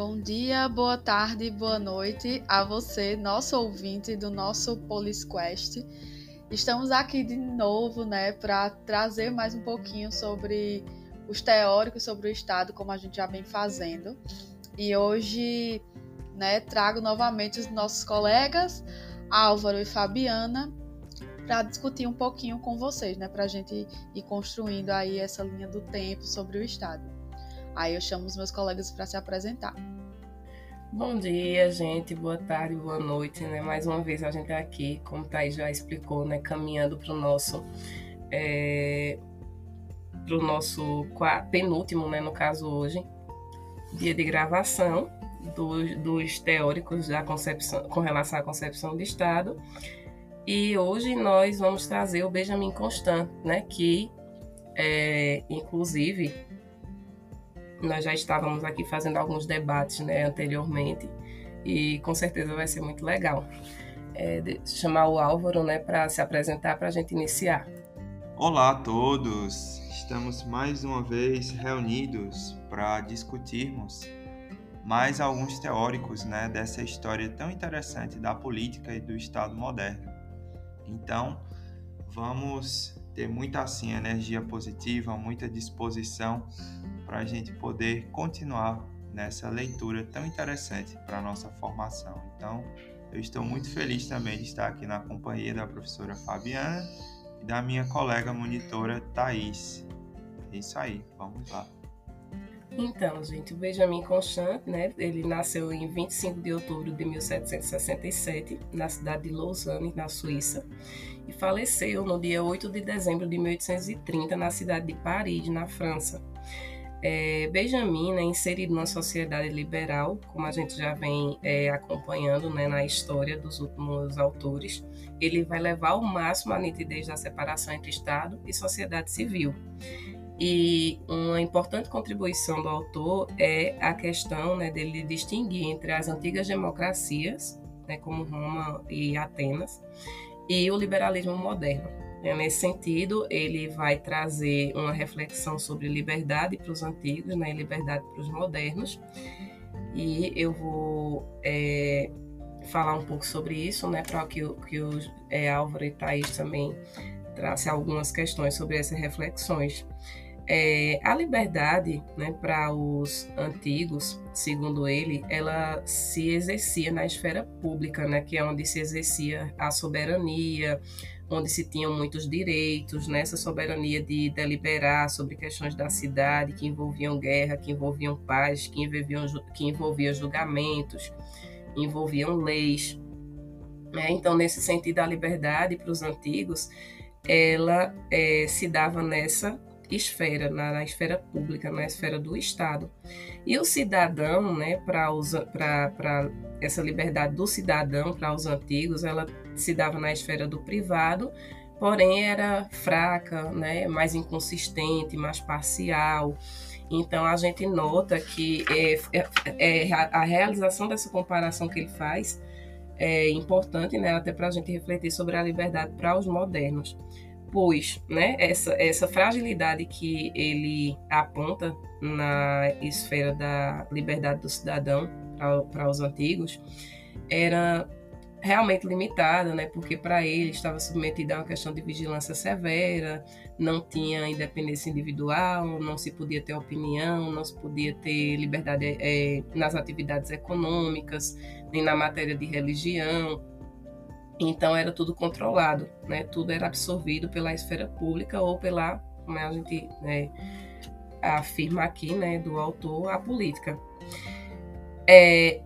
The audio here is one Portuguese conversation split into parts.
Bom dia, boa tarde, boa noite a você, nosso ouvinte do nosso Police Quest. Estamos aqui de novo, né, para trazer mais um pouquinho sobre os teóricos sobre o Estado, como a gente já vem fazendo. E hoje, né, trago novamente os nossos colegas Álvaro e Fabiana para discutir um pouquinho com vocês, né, para a gente ir construindo aí essa linha do tempo sobre o Estado. Aí eu chamo os meus colegas para se apresentar. Bom dia, gente. Boa tarde, boa noite. Né? Mais uma vez a gente está aqui, como Thaís já explicou, né? caminhando para o nosso, é, pro nosso penúltimo, né? no caso hoje, dia de gravação dos, dos teóricos da concepção, com relação à concepção de Estado. E hoje nós vamos trazer o Benjamin Constant, né? que, é, inclusive, nós já estávamos aqui fazendo alguns debates né, anteriormente e com certeza vai ser muito legal. É, chamar o Álvaro né, para se apresentar para a gente iniciar. Olá a todos! Estamos mais uma vez reunidos para discutirmos mais alguns teóricos né, dessa história tão interessante da política e do Estado moderno. Então, vamos ter muita assim energia positiva, muita disposição para a gente poder continuar nessa leitura tão interessante para a nossa formação. Então, eu estou muito feliz também de estar aqui na companhia da professora Fabiana e da minha colega monitora Thais. É isso aí, vamos lá. Então, gente, o Benjamin Constant, né, ele nasceu em 25 de outubro de 1767, na cidade de Lausanne, na Suíça, e faleceu no dia 8 de dezembro de 1830, na cidade de Paris, na França. É, Benjamin é inserido na sociedade liberal, como a gente já vem é, acompanhando né, na história dos últimos autores. Ele vai levar ao máximo a nitidez da separação entre Estado e sociedade civil. E uma importante contribuição do autor é a questão né, dele distinguir entre as antigas democracias, né, como Roma e Atenas, e o liberalismo moderno. É, nesse sentido, ele vai trazer uma reflexão sobre liberdade para os antigos né, e liberdade para os modernos. E eu vou é, falar um pouco sobre isso, né, para que, que o é, Álvaro e Thaís também tracem algumas questões sobre essas reflexões. É, a liberdade, né, para os antigos, segundo ele, ela se exercia na esfera pública, né, que é onde se exercia a soberania, onde se tinham muitos direitos, nessa né, soberania de deliberar sobre questões da cidade que envolviam guerra, que envolviam paz, que envolviam, que envolviam julgamentos, envolviam leis. Né? Então, nesse sentido, a liberdade para os antigos, ela é, se dava nessa esfera, na, na, esfera pública, na esfera do Estado. E o cidadão, né, para essa liberdade do cidadão para os antigos, ela se dava na esfera do privado, porém era fraca, né, mais inconsistente, mais parcial. Então a gente nota que é, é, é a realização dessa comparação que ele faz é importante, né, até para a gente refletir sobre a liberdade para os modernos pois né, essa, essa fragilidade que ele aponta na esfera da liberdade do cidadão para os antigos era realmente limitada, né, porque para ele estava submetido a uma questão de vigilância severa, não tinha independência individual, não se podia ter opinião, não se podia ter liberdade é, nas atividades econômicas, nem na matéria de religião. Então era tudo controlado, né? Tudo era absorvido pela esfera pública ou pela, como a gente né, afirma aqui, né, do autor, a política. É,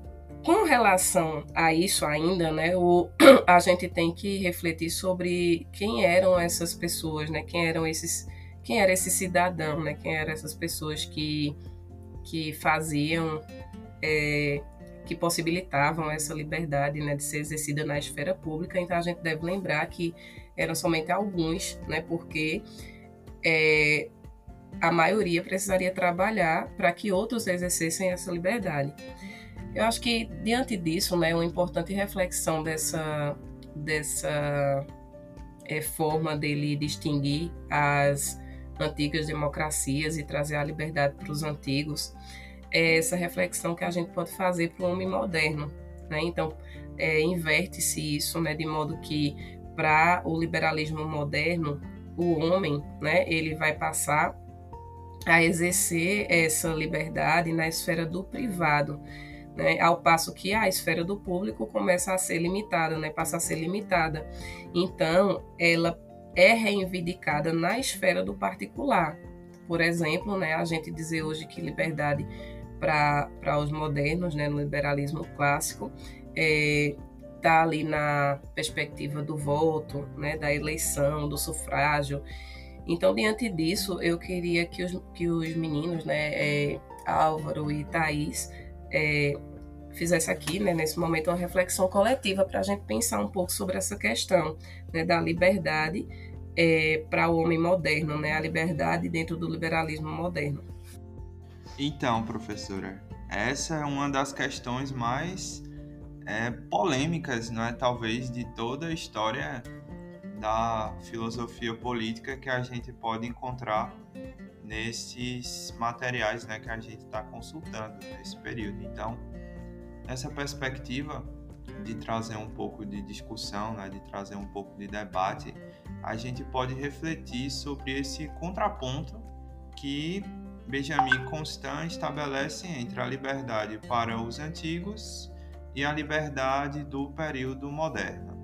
com relação a isso ainda, né, o, a gente tem que refletir sobre quem eram essas pessoas, né? Quem eram esses, quem era esse cidadão, né? Quem eram essas pessoas que que faziam é, que possibilitavam essa liberdade né, de ser exercida na esfera pública. Então a gente deve lembrar que eram somente alguns, né, porque é, a maioria precisaria trabalhar para que outros exercessem essa liberdade. Eu acho que diante disso, né, uma importante reflexão dessa dessa é, forma dele distinguir as antigas democracias e trazer a liberdade para os antigos é essa reflexão que a gente pode fazer para o homem moderno. Né? Então, é, inverte-se isso, né, de modo que para o liberalismo moderno, o homem, né, ele vai passar a exercer essa liberdade na esfera do privado, né, ao passo que a esfera do público começa a ser limitada, né, passa a ser limitada. Então, ela é reivindicada na esfera do particular. Por exemplo, né, a gente dizer hoje que liberdade para os modernos, né, no liberalismo clássico, é, está ali na perspectiva do voto, né, da eleição, do sufrágio. Então, diante disso, eu queria que os, que os meninos, né, é, Álvaro e Thaís, é, fizesse aqui, né, nesse momento, uma reflexão coletiva para a gente pensar um pouco sobre essa questão né, da liberdade é, para o homem moderno, né, a liberdade dentro do liberalismo moderno. Então, professora, essa é uma das questões mais é, polêmicas, é, talvez, de toda a história da filosofia política que a gente pode encontrar nesses materiais né, que a gente está consultando nesse período. Então, essa perspectiva de trazer um pouco de discussão, né, de trazer um pouco de debate, a gente pode refletir sobre esse contraponto que Benjamin Constant estabelece entre a liberdade para os antigos e a liberdade do período moderno.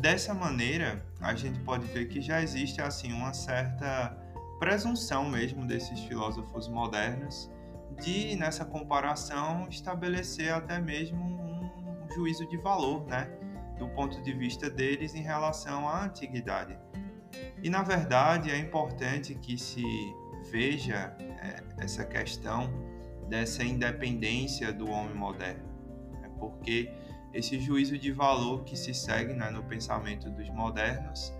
Dessa maneira, a gente pode ver que já existe assim uma certa presunção mesmo desses filósofos modernos de nessa comparação estabelecer até mesmo um juízo de valor, né, do ponto de vista deles em relação à antiguidade. E na verdade é importante que se veja é, essa questão dessa independência do homem moderno porque esse juízo de valor que se segue né, no pensamento dos modernos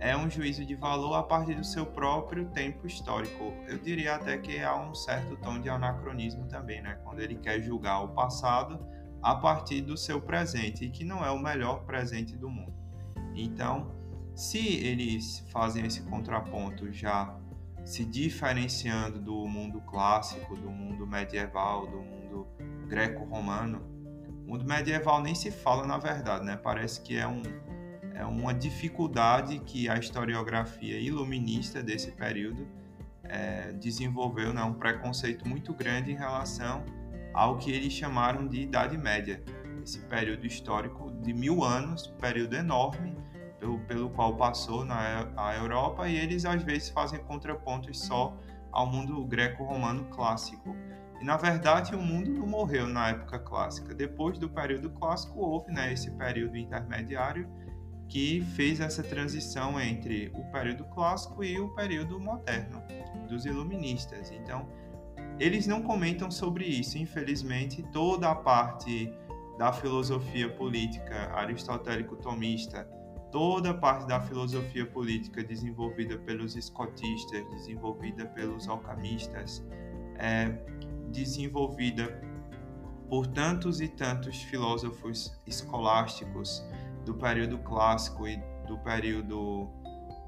é um juízo de valor a partir do seu próprio tempo histórico. Eu diria até que há um certo tom de anacronismo também, né, quando ele quer julgar o passado a partir do seu presente, que não é o melhor presente do mundo. Então, se eles fazem esse contraponto já se diferenciando do mundo clássico, do mundo medieval, do mundo greco-romano, mundo medieval nem se fala na verdade, né? Parece que é, um, é uma dificuldade que a historiografia iluminista desse período é, desenvolveu, né? Um preconceito muito grande em relação ao que eles chamaram de Idade Média, esse período histórico de mil anos, período enorme pelo, pelo qual passou na a Europa e eles às vezes fazem contrapontos só ao mundo greco-romano clássico. E na verdade o mundo não morreu na época clássica. Depois do período clássico houve né, esse período intermediário que fez essa transição entre o período clássico e o período moderno dos iluministas. Então, eles não comentam sobre isso, infelizmente, toda a parte da filosofia política aristotélico-tomista, toda a parte da filosofia política desenvolvida pelos escotistas, desenvolvida pelos alquimistas, é, desenvolvida por tantos e tantos filósofos escolásticos do período clássico e do período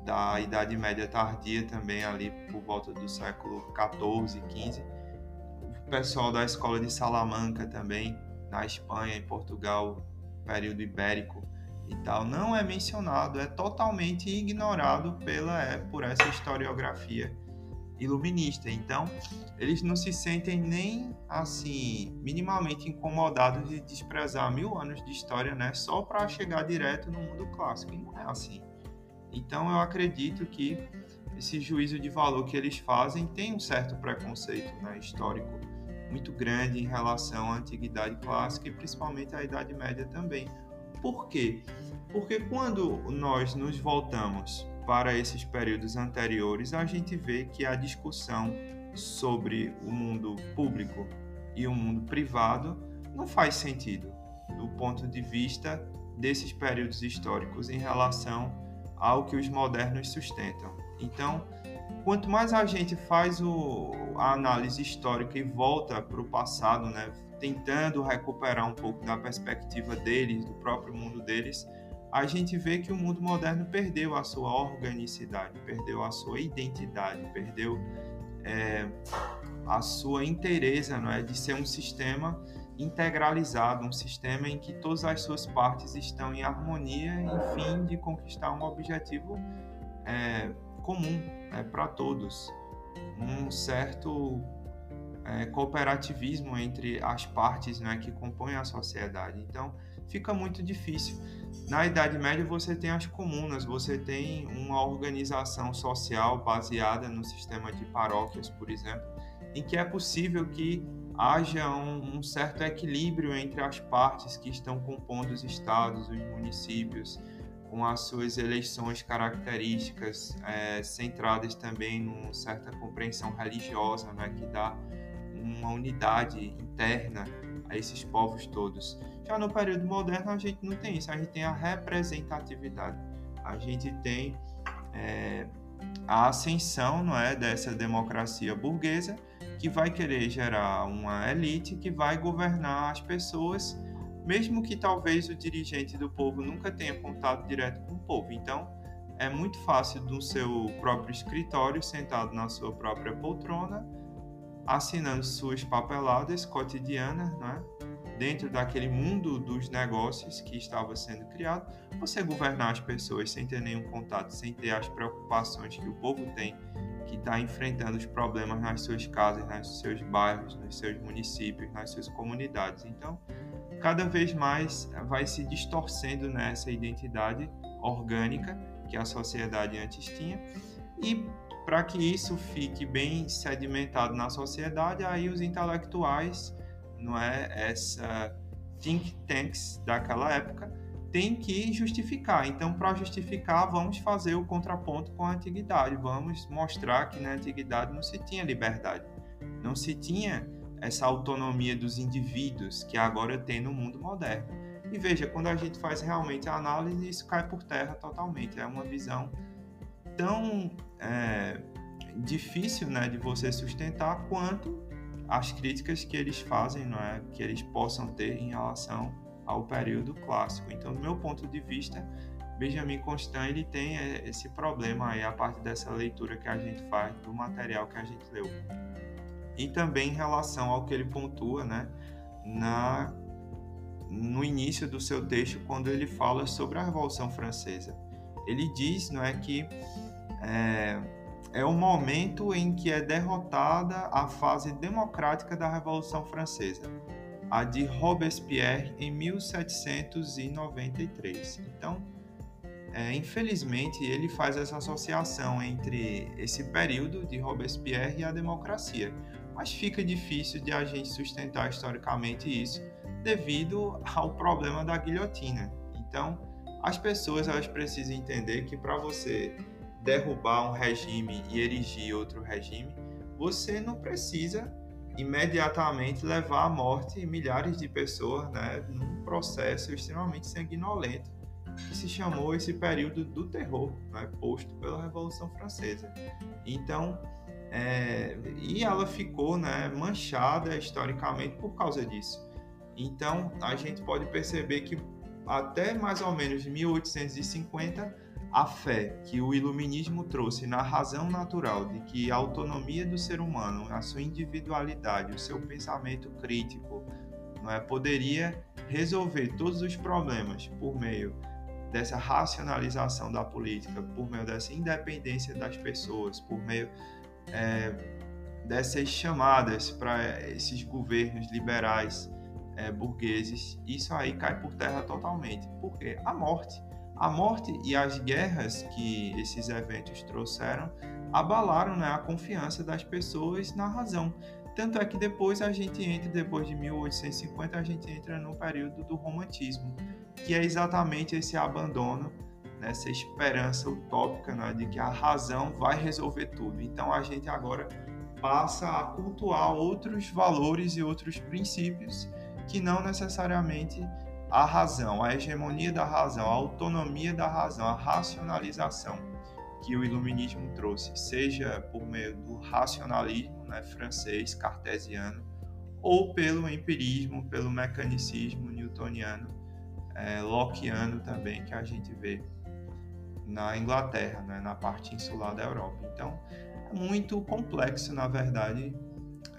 da Idade Média tardia também ali por volta do século 14, 15. O pessoal da escola de Salamanca também, na Espanha, em Portugal, período ibérico e tal, não é mencionado, é totalmente ignorado pela por essa historiografia iluminista. Então, eles não se sentem nem assim minimamente incomodados de desprezar mil anos de história, né, só para chegar direto no mundo clássico. E não é assim. Então, eu acredito que esse juízo de valor que eles fazem tem um certo preconceito né, histórico muito grande em relação à antiguidade clássica e principalmente à Idade Média também. Por quê? Porque quando nós nos voltamos para esses períodos anteriores, a gente vê que a discussão sobre o mundo público e o mundo privado não faz sentido do ponto de vista desses períodos históricos em relação ao que os modernos sustentam. Então, quanto mais a gente faz o, a análise histórica e volta para o passado, né, tentando recuperar um pouco da perspectiva deles, do próprio mundo deles, a gente vê que o mundo moderno perdeu a sua organicidade, perdeu a sua identidade, perdeu é, a sua inteireza, não é, de ser um sistema integralizado, um sistema em que todas as suas partes estão em harmonia, enfim, de conquistar um objetivo é, comum é, para todos, um certo é, cooperativismo entre as partes né, que compõem a sociedade. Então, fica muito difícil. Na Idade Média, você tem as comunas, você tem uma organização social baseada no sistema de paróquias, por exemplo, em que é possível que haja um, um certo equilíbrio entre as partes que estão compondo os estados, os municípios, com as suas eleições características, é, centradas também numa certa compreensão religiosa, né, que dá uma unidade interna a esses povos todos. Já no período moderno a gente não tem isso, a gente tem a representatividade, a gente tem é, a ascensão não é, dessa democracia burguesa que vai querer gerar uma elite que vai governar as pessoas, mesmo que talvez o dirigente do povo nunca tenha contato direto com o povo. Então, é muito fácil no seu próprio escritório, sentado na sua própria poltrona, assinando suas papeladas cotidianas, né? Dentro daquele mundo dos negócios que estava sendo criado, você governar as pessoas sem ter nenhum contato, sem ter as preocupações que o povo tem, que está enfrentando os problemas nas suas casas, nos seus bairros, nos seus municípios, nas suas comunidades. Então, cada vez mais vai se distorcendo nessa identidade orgânica que a sociedade antes tinha e para que isso fique bem sedimentado na sociedade, aí os intelectuais, não é essa think tanks daquela época, tem que justificar. Então, para justificar, vamos fazer o contraponto com a antiguidade. Vamos mostrar que na antiguidade não se tinha liberdade, não se tinha essa autonomia dos indivíduos que agora tem no mundo moderno. E veja, quando a gente faz realmente a análise, isso cai por terra totalmente. É uma visão tão é, difícil né, de você sustentar quanto as críticas que eles fazem, não é, que eles possam ter em relação ao período clássico. Então, do meu ponto de vista, Benjamin Constant ele tem é, esse problema aí a partir dessa leitura que a gente faz do material que a gente leu. E também em relação ao que ele pontua, né, na no início do seu texto quando ele fala sobre a Revolução Francesa ele diz não é que é, é o momento em que é derrotada a fase democrática da Revolução Francesa, a de Robespierre em 1793. Então, é, infelizmente, ele faz essa associação entre esse período de Robespierre e a democracia, mas fica difícil de a gente sustentar historicamente isso devido ao problema da guilhotina. Então, as pessoas elas precisam entender que para você derrubar um regime e erigir outro regime, você não precisa imediatamente levar à morte milhares de pessoas, né, num processo extremamente sanguinolento que se chamou esse período do terror, né, posto pela Revolução Francesa. Então, é, e ela ficou né, manchada historicamente por causa disso. Então, a gente pode perceber que até mais ou menos 1850, a fé que o iluminismo trouxe na razão natural de que a autonomia do ser humano, a sua individualidade, o seu pensamento crítico, não é, poderia resolver todos os problemas por meio dessa racionalização da política, por meio dessa independência das pessoas, por meio é, dessas chamadas para esses governos liberais é, burgueses, isso aí cai por terra totalmente. Porque a morte, a morte e as guerras que esses eventos trouxeram abalaram né, a confiança das pessoas na razão. Tanto é que depois a gente entra, depois de 1850, a gente entra no período do romantismo, que é exatamente esse abandono, né, essa esperança utópica né, de que a razão vai resolver tudo. Então a gente agora passa a cultuar outros valores e outros princípios que não necessariamente a razão, a hegemonia da razão, a autonomia da razão, a racionalização que o iluminismo trouxe, seja por meio do racionalismo né, francês, cartesiano, ou pelo empirismo, pelo mecanicismo newtoniano, é, lockeano também, que a gente vê na Inglaterra, né, na parte insular da Europa. Então, muito complexo, na verdade,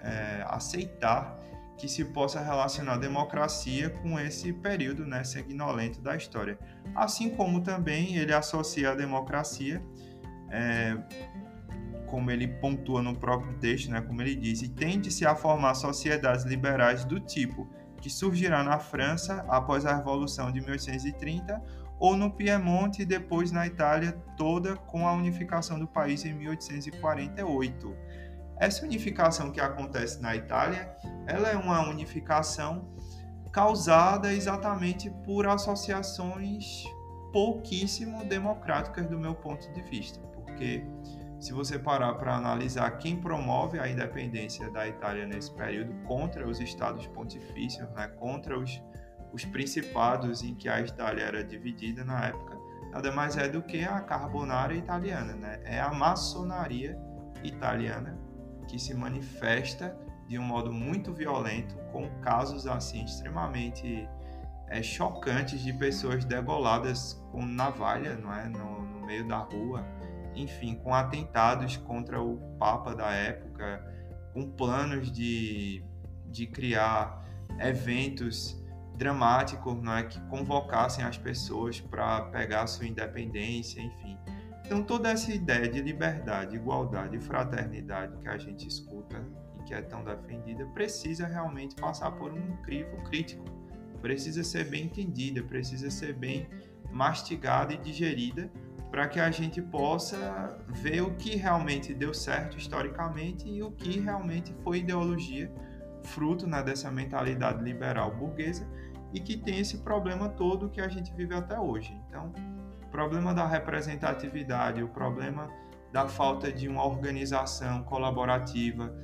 é, aceitar que se possa relacionar a democracia com esse período né, sanguinolento da história. Assim como também ele associa a democracia, é, como ele pontua no próprio texto, né, como ele diz, e tende-se a formar sociedades liberais do tipo que surgirá na França após a Revolução de 1830 ou no Piemonte e depois na Itália toda com a unificação do país em 1848 essa unificação que acontece na Itália, ela é uma unificação causada exatamente por associações pouquíssimo democráticas do meu ponto de vista, porque se você parar para analisar quem promove a independência da Itália nesse período contra os estados pontifícios, né, contra os, os principados em que a Itália era dividida na época, nada mais é do que a carbonara italiana, né? é a maçonaria italiana que se manifesta de um modo muito violento, com casos assim extremamente é, chocantes de pessoas degoladas com navalha não é? no, no meio da rua, enfim, com atentados contra o Papa da época, com planos de, de criar eventos dramáticos não é? que convocassem as pessoas para pegar sua independência, enfim. Então, toda essa ideia de liberdade, igualdade e fraternidade que a gente escuta e que é tão defendida precisa realmente passar por um crivo crítico, precisa ser bem entendida, precisa ser bem mastigada e digerida para que a gente possa ver o que realmente deu certo historicamente e o que realmente foi ideologia, fruto né, dessa mentalidade liberal burguesa e que tem esse problema todo que a gente vive até hoje. Então, problema da representatividade, o problema da falta de uma organização colaborativa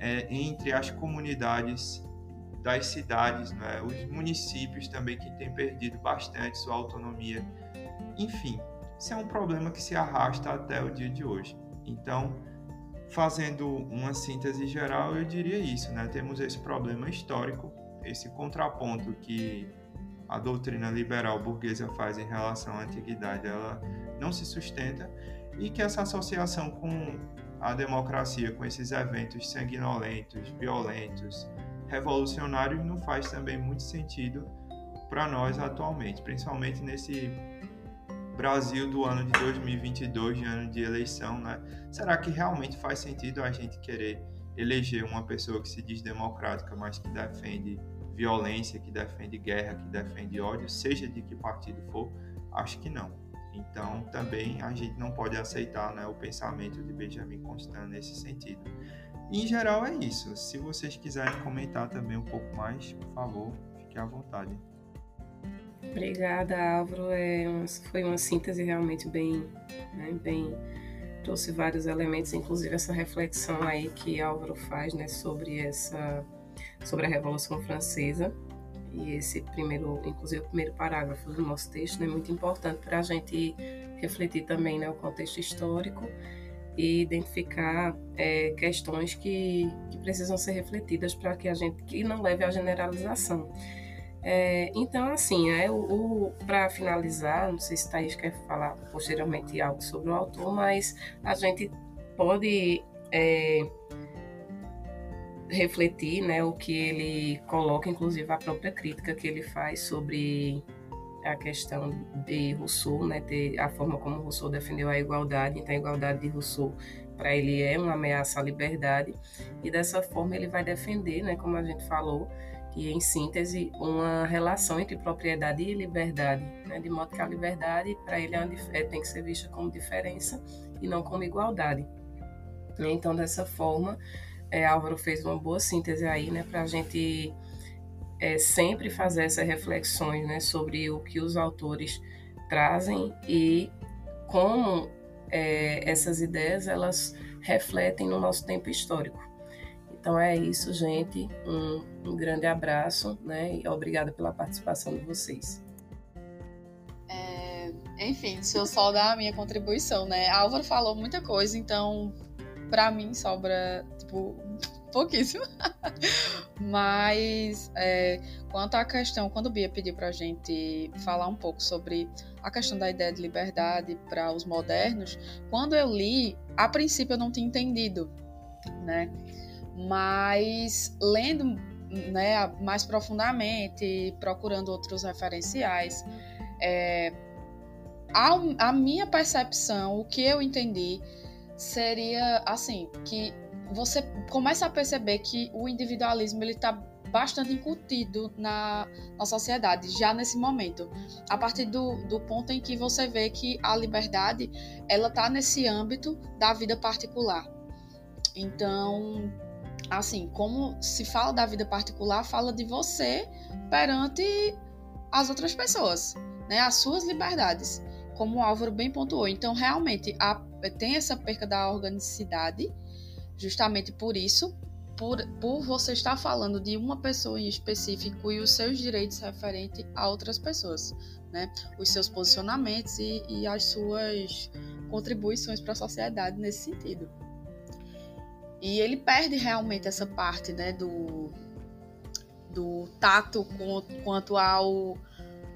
é, entre as comunidades das cidades, né? os municípios também que têm perdido bastante sua autonomia. Enfim, isso é um problema que se arrasta até o dia de hoje. Então, fazendo uma síntese geral, eu diria isso, né? Temos esse problema histórico, esse contraponto que a doutrina liberal burguesa faz em relação à antiguidade, ela não se sustenta e que essa associação com a democracia, com esses eventos sanguinolentos, violentos, revolucionários, não faz também muito sentido para nós atualmente, principalmente nesse Brasil do ano de 2022, de ano de eleição, né? Será que realmente faz sentido a gente querer eleger uma pessoa que se diz democrática, mas que defende violência, que defende guerra, que defende ódio, seja de que partido for, acho que não. Então, também a gente não pode aceitar né, o pensamento de Benjamin Constant nesse sentido. Em geral, é isso. Se vocês quiserem comentar também um pouco mais, por favor, fique à vontade. Obrigada, Álvaro. É uma, foi uma síntese realmente bem, né, bem trouxe vários elementos, inclusive essa reflexão aí que Álvaro faz, né, sobre essa sobre a Revolução Francesa. E esse primeiro, inclusive o primeiro parágrafo do nosso texto é muito importante para a gente refletir também né, o contexto histórico e identificar é, questões que, que precisam ser refletidas para que a gente que não leve à generalização. É, então, assim, é, o para finalizar, não sei se Thaís quer falar posteriormente algo sobre o autor, mas a gente pode é, refletir né, o que ele coloca, inclusive a própria crítica que ele faz sobre a questão de Rousseau, né, ter a forma como Rousseau defendeu a igualdade. Então, a igualdade de Rousseau para ele é uma ameaça à liberdade e dessa forma ele vai defender, né, como a gente falou, que em síntese uma relação entre propriedade e liberdade, né, de modo que a liberdade para ele é uma, é, tem que ser vista como diferença e não como igualdade. Então, dessa forma, é, Álvaro fez uma boa síntese aí, né, para a gente é, sempre fazer essas reflexões, né, sobre o que os autores trazem e como é, essas ideias elas refletem no nosso tempo histórico. Então é isso, gente. Um, um grande abraço, né, e obrigada pela participação de vocês. É, enfim, deixa eu só dar a minha contribuição, né? Álvaro falou muita coisa, então para mim sobra tipo pouquíssimo. Mas é, quanto à questão, quando o Bia pediu para a gente falar um pouco sobre a questão da ideia de liberdade para os modernos, quando eu li, a princípio eu não tinha entendido, né? Mas lendo né, mais profundamente, procurando outros referenciais, é, a, a minha percepção, o que eu entendi, seria assim, que você começa a perceber que o individualismo ele está bastante incutido na, na sociedade já nesse momento. A partir do, do ponto em que você vê que a liberdade ela está nesse âmbito da vida particular. Então assim como se fala da vida particular fala de você perante as outras pessoas né? As suas liberdades como o Álvaro bem pontuou. Então realmente a, tem essa perca da organicidade Justamente por isso, por, por você estar falando de uma pessoa em específico e os seus direitos referentes a outras pessoas, né? Os seus posicionamentos e, e as suas contribuições para a sociedade nesse sentido. E ele perde realmente essa parte, né, do, do tato quanto ao,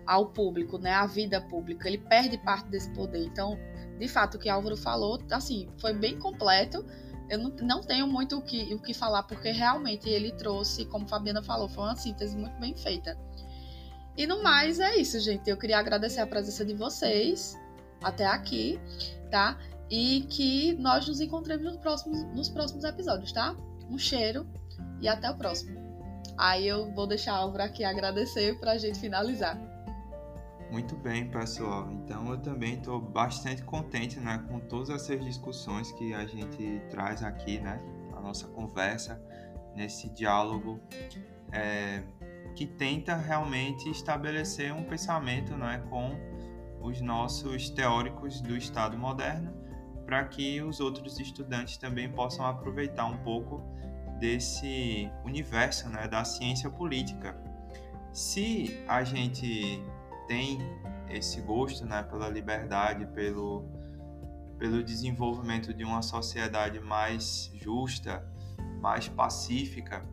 ao público, né, a vida pública. Ele perde parte desse poder. Então, de fato, o que Álvaro falou, assim, foi bem completo eu não, não tenho muito o que, o que falar, porque realmente ele trouxe, como Fabiana falou, foi uma síntese muito bem feita. E no mais é isso, gente. Eu queria agradecer a presença de vocês até aqui, tá? E que nós nos encontremos nos próximos, nos próximos episódios, tá? Um cheiro e até o próximo. Aí eu vou deixar a Álvaro aqui agradecer para a gente finalizar. Muito bem, pessoal. Então eu também estou bastante contente né, com todas essas discussões que a gente traz aqui, né? A nossa conversa, nesse diálogo é, que tenta realmente estabelecer um pensamento né, com os nossos teóricos do Estado moderno, para que os outros estudantes também possam aproveitar um pouco desse universo né, da ciência política. Se a gente tem esse gosto né, pela liberdade, pelo, pelo desenvolvimento de uma sociedade mais justa, mais pacífica,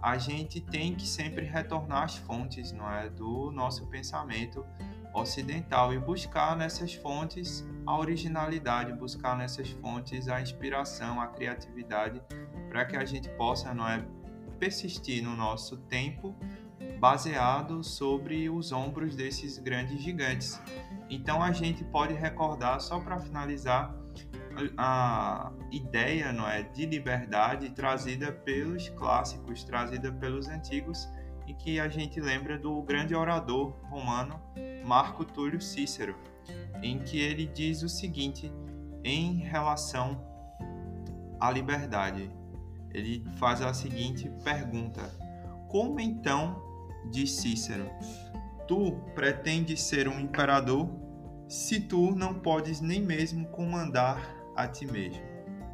a gente tem que sempre retornar às fontes não é, do nosso pensamento ocidental e buscar nessas fontes a originalidade, buscar nessas fontes a inspiração, a criatividade, para que a gente possa não é, persistir no nosso tempo baseado sobre os ombros desses grandes gigantes. Então a gente pode recordar, só para finalizar, a ideia não é, de liberdade trazida pelos clássicos, trazida pelos antigos, e que a gente lembra do grande orador romano Marco Túlio Cícero, em que ele diz o seguinte em relação à liberdade. Ele faz a seguinte pergunta: Como então diz Cícero: Tu pretendes ser um imperador se tu não podes nem mesmo comandar a ti mesmo.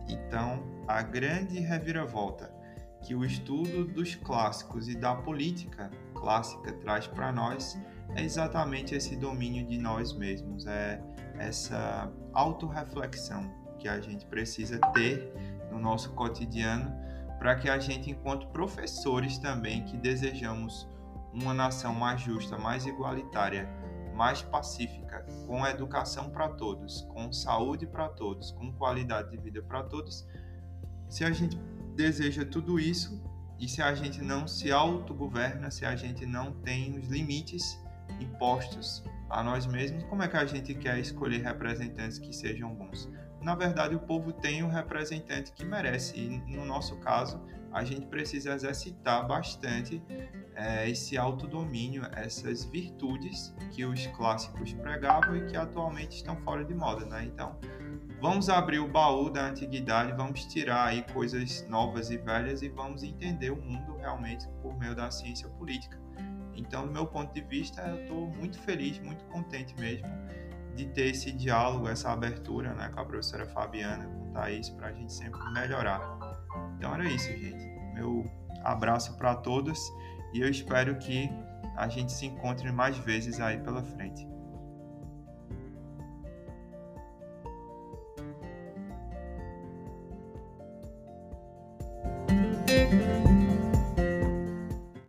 Então, a grande reviravolta que o estudo dos clássicos e da política clássica traz para nós é exatamente esse domínio de nós mesmos, é essa autorreflexão que a gente precisa ter no nosso cotidiano para que a gente, enquanto professores também que desejamos uma nação mais justa, mais igualitária, mais pacífica, com educação para todos, com saúde para todos, com qualidade de vida para todos. Se a gente deseja tudo isso e se a gente não se autogoverna, se a gente não tem os limites impostos a nós mesmos, como é que a gente quer escolher representantes que sejam bons? Na verdade, o povo tem o representante que merece e, no nosso caso, a gente precisa exercitar bastante é, esse autodomínio, essas virtudes que os clássicos pregavam e que atualmente estão fora de moda, né? Então, vamos abrir o baú da antiguidade, vamos tirar aí coisas novas e velhas e vamos entender o mundo realmente por meio da ciência política. Então, do meu ponto de vista, eu estou muito feliz, muito contente mesmo de ter esse diálogo, essa abertura né, com a professora Fabiana, com o Thaís, para a gente sempre melhorar. Então era isso, gente. Meu abraço para todos e eu espero que a gente se encontre mais vezes aí pela frente.